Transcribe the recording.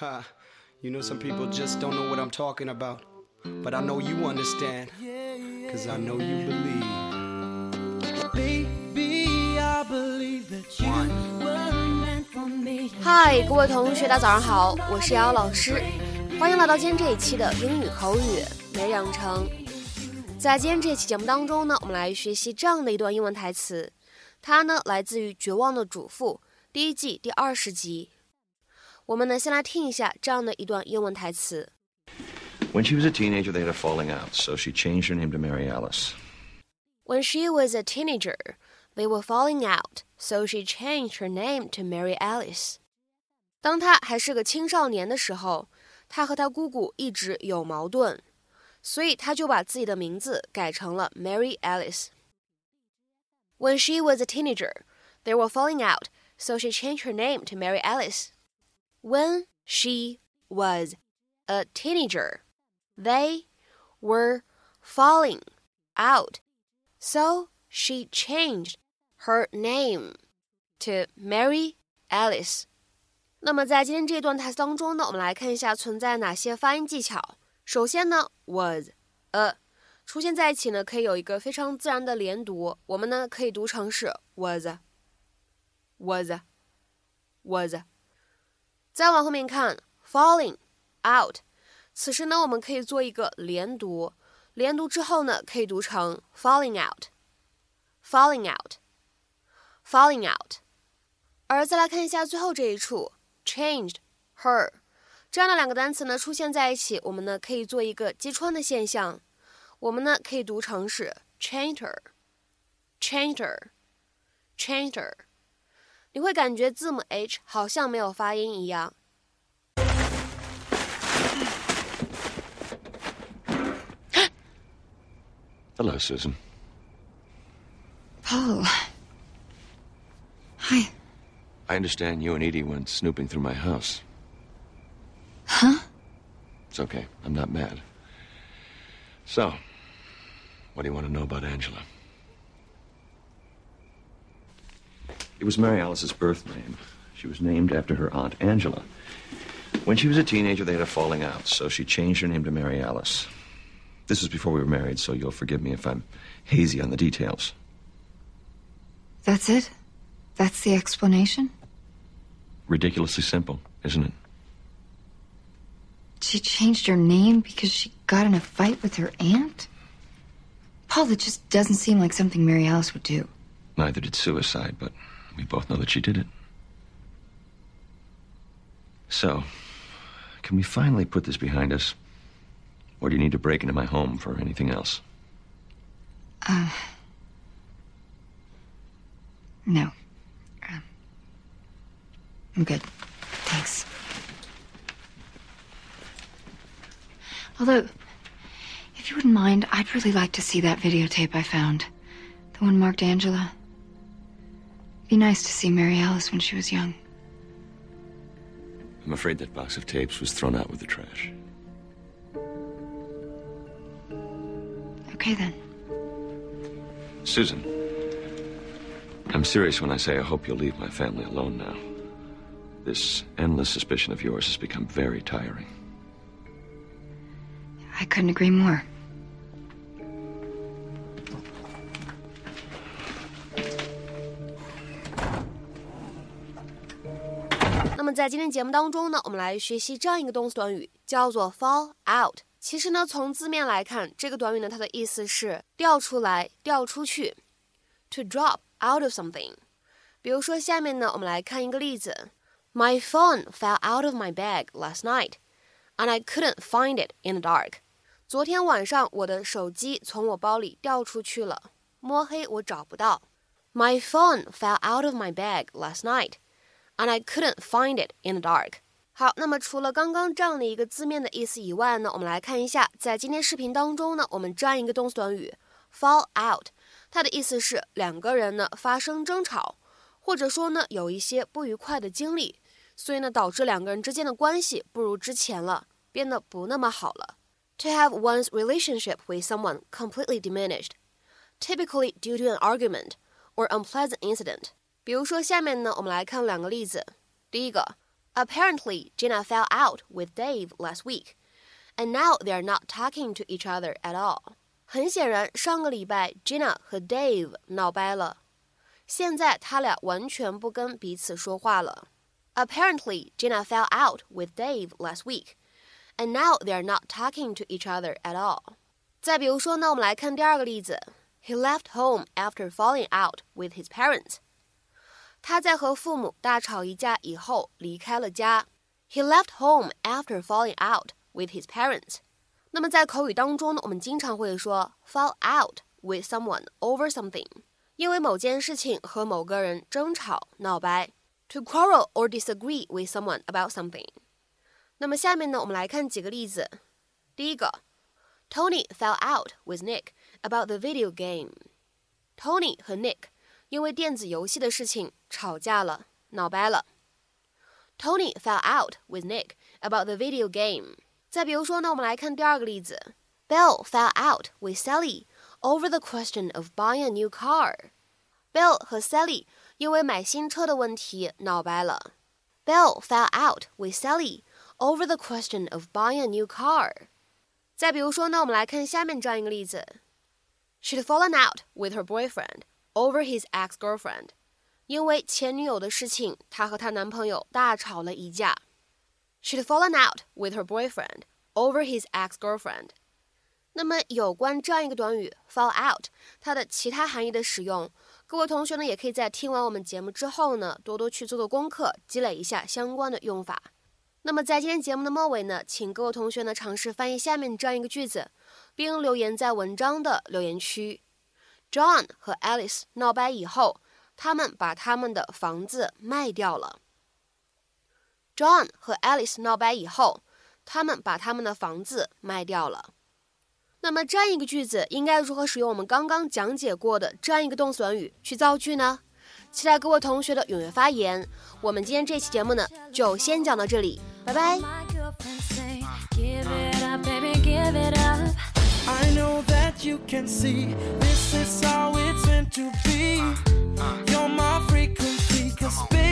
Ha, you know, some people just don't know what I'm talking about. But I know you understand. Cause I know you believe. Baby, I believe that you were meant for me. 嗨，各位同学，大家早上好，我是瑶瑶老师，欢迎来到今天这一期的英语口语每日养成。在今天这期节目当中呢，我们来学习这样的一段英文台词，它呢来自于《绝望的主妇》第一季第二十集。我们呢先来听一下这样的一段英文台词。 When she was a teenager, they had a falling out, so she changed her name to Mary Alice. When she was a teenager, they were falling out, so she changed her name to Mary Alice. 当她还是个青少年的时候，她和她姑姑一直有矛盾，所以她就把自己的名字改成了 Mary Alice. When she was a teenager, they were falling out, so she changed her name to Mary Alice. When she was a teenager, they were falling out, so she changed her name to Mary Alice. 那么在今天这段台词当中呢，我们来看一下存在哪些发音技巧。首先呢，was a 出现在一起呢，可以有一个非常自然的连读，我们呢可以读成是 was was was。 再往后面看，falling out，此时呢我们可以做一个连读，连读之后呢可以读成 falling out，falling out，falling out。而再来看一下最后这一处，changed her 这样的两个单词呢出现在一起，我们呢可以做一个击穿的现象，我们呢可以读成是 changed her，changed her，changed her。你会感觉字母 h 好像没有发音一样。 Hello, Susan. Paul. Hi. I understand you and Edie went snooping through my house. Huh? It's okay. I'm not mad. So, what do you want to know about Angela? It was Mary Alice's birth name. She was named after her aunt Angela. When she was a teenager, they had a falling out, so she changed her name to Mary Alice. This was before we were married, so you'll forgive me if I'm hazy on the details. That's it? That's the explanation? Ridiculously simple, isn't it? She changed her name because she got in a fight with her aunt? Paul, that just doesn't seem like something Mary Alice would do. Neither did suicide, but we both know that she did it. So, can we finally put this behind us? Or do you need to break into my home for anything else? Uh. No. Um, I'm good. Thanks. Although, if you wouldn't mind, I'd really like to see that videotape I found. The one marked Angela. Be nice to see Mary Alice when she was young. I'm afraid that box of tapes was thrown out with the trash. Okay then. Susan, I'm serious when I say I hope you'll leave my family alone now. This endless suspicion of yours has become very tiring. I couldn't agree more. 在今天节目当中呢，我们来学习这样一个动词短语，叫做 fall out。其实呢，从字面来看，这个短语呢，它的意思是掉出来、掉出去，to drop out of something。比如说下面呢，我们来看一个例子：My phone fell out of my bag last night, and I couldn't find it in the dark。昨天晚上我的手机从我包里掉出去了，摸黑我找不到。My phone fell out of my bag last night and I couldn't find it in the dark. 好，那么除了刚刚这样的一个字面的意思以外呢，我们来看一下，在今天视频当中呢，我们这样一个动词短语 fall out，它的意思是两个人呢发生争吵，或者说呢有一些不愉快的经历，所以呢导致两个人之间的关系不如之前了，变得不那么好了。To have one's relationship with someone completely diminished, typically due to an argument or unpleasant incident. 比如说，下面呢，我们来看两个例子。第一个 Apparently, Gina fell out with Dave last week, and now they're not talking to each other at all. 很显然，上个礼拜 Gina 和 Dave 闹掰了，现在他俩完全不跟彼此说话了。Apparently, Gina fell out with Dave last week, and now they're not talking to each other at all. 再比如说呢，我们来看第二个例子。He left home after falling out with his parents. 他在和父母大吵一架以后离开了家。He left home after falling out with his parents. 那么在口语当中呢，我们经常会说 fall out with someone over something，因为某件事情和某个人争吵闹掰。To quarrel or disagree with someone about something。那么下面呢，我们来看几个例子。第一个。Tony fell out with Nick about the video game. Tony 和 Nick 因为电子游戏的事情吵架了，闹掰了。Tony fell out with Nick about the video game. 再比如说呢，我们来看第二个例子。Bill fell out with Sally over the question of buying a new car. Bill 和 Sally 因为买新车的问题闹掰了。Bill fell out with Sally over the question of buying a new car. 再比如说呢，我们来看下面这样一个例子：She'd fallen out with her boyfriend over his ex-girlfriend。因为前女友的事情，她和她男朋友大吵了一架。She'd fallen out with her boyfriend over his ex-girlfriend。那么有关这样一个短语 fall out，它的其他含义的使用，各位同学呢也可以在听完我们节目之后呢，多多去做做功课，积累一下相关的用法。那么在今天节目的末尾呢，请各位同学呢尝试翻译下面这样一个句子，并留言在文章的留言区。John 和 Alice 闹掰以后，他们把他们的房子卖掉了。John 和 Alice 闹掰以后，他们把他们的房子卖掉了。那么这样一个句子应该如何使用我们刚刚讲解过的这样一个动词短语去造句呢？期待各位同学的踊跃发言。我们今天这期节目呢，就先讲到这里。拜拜。I know that you can see this is how it's meant to be. Uh, uh. You're my frequency, cause baby,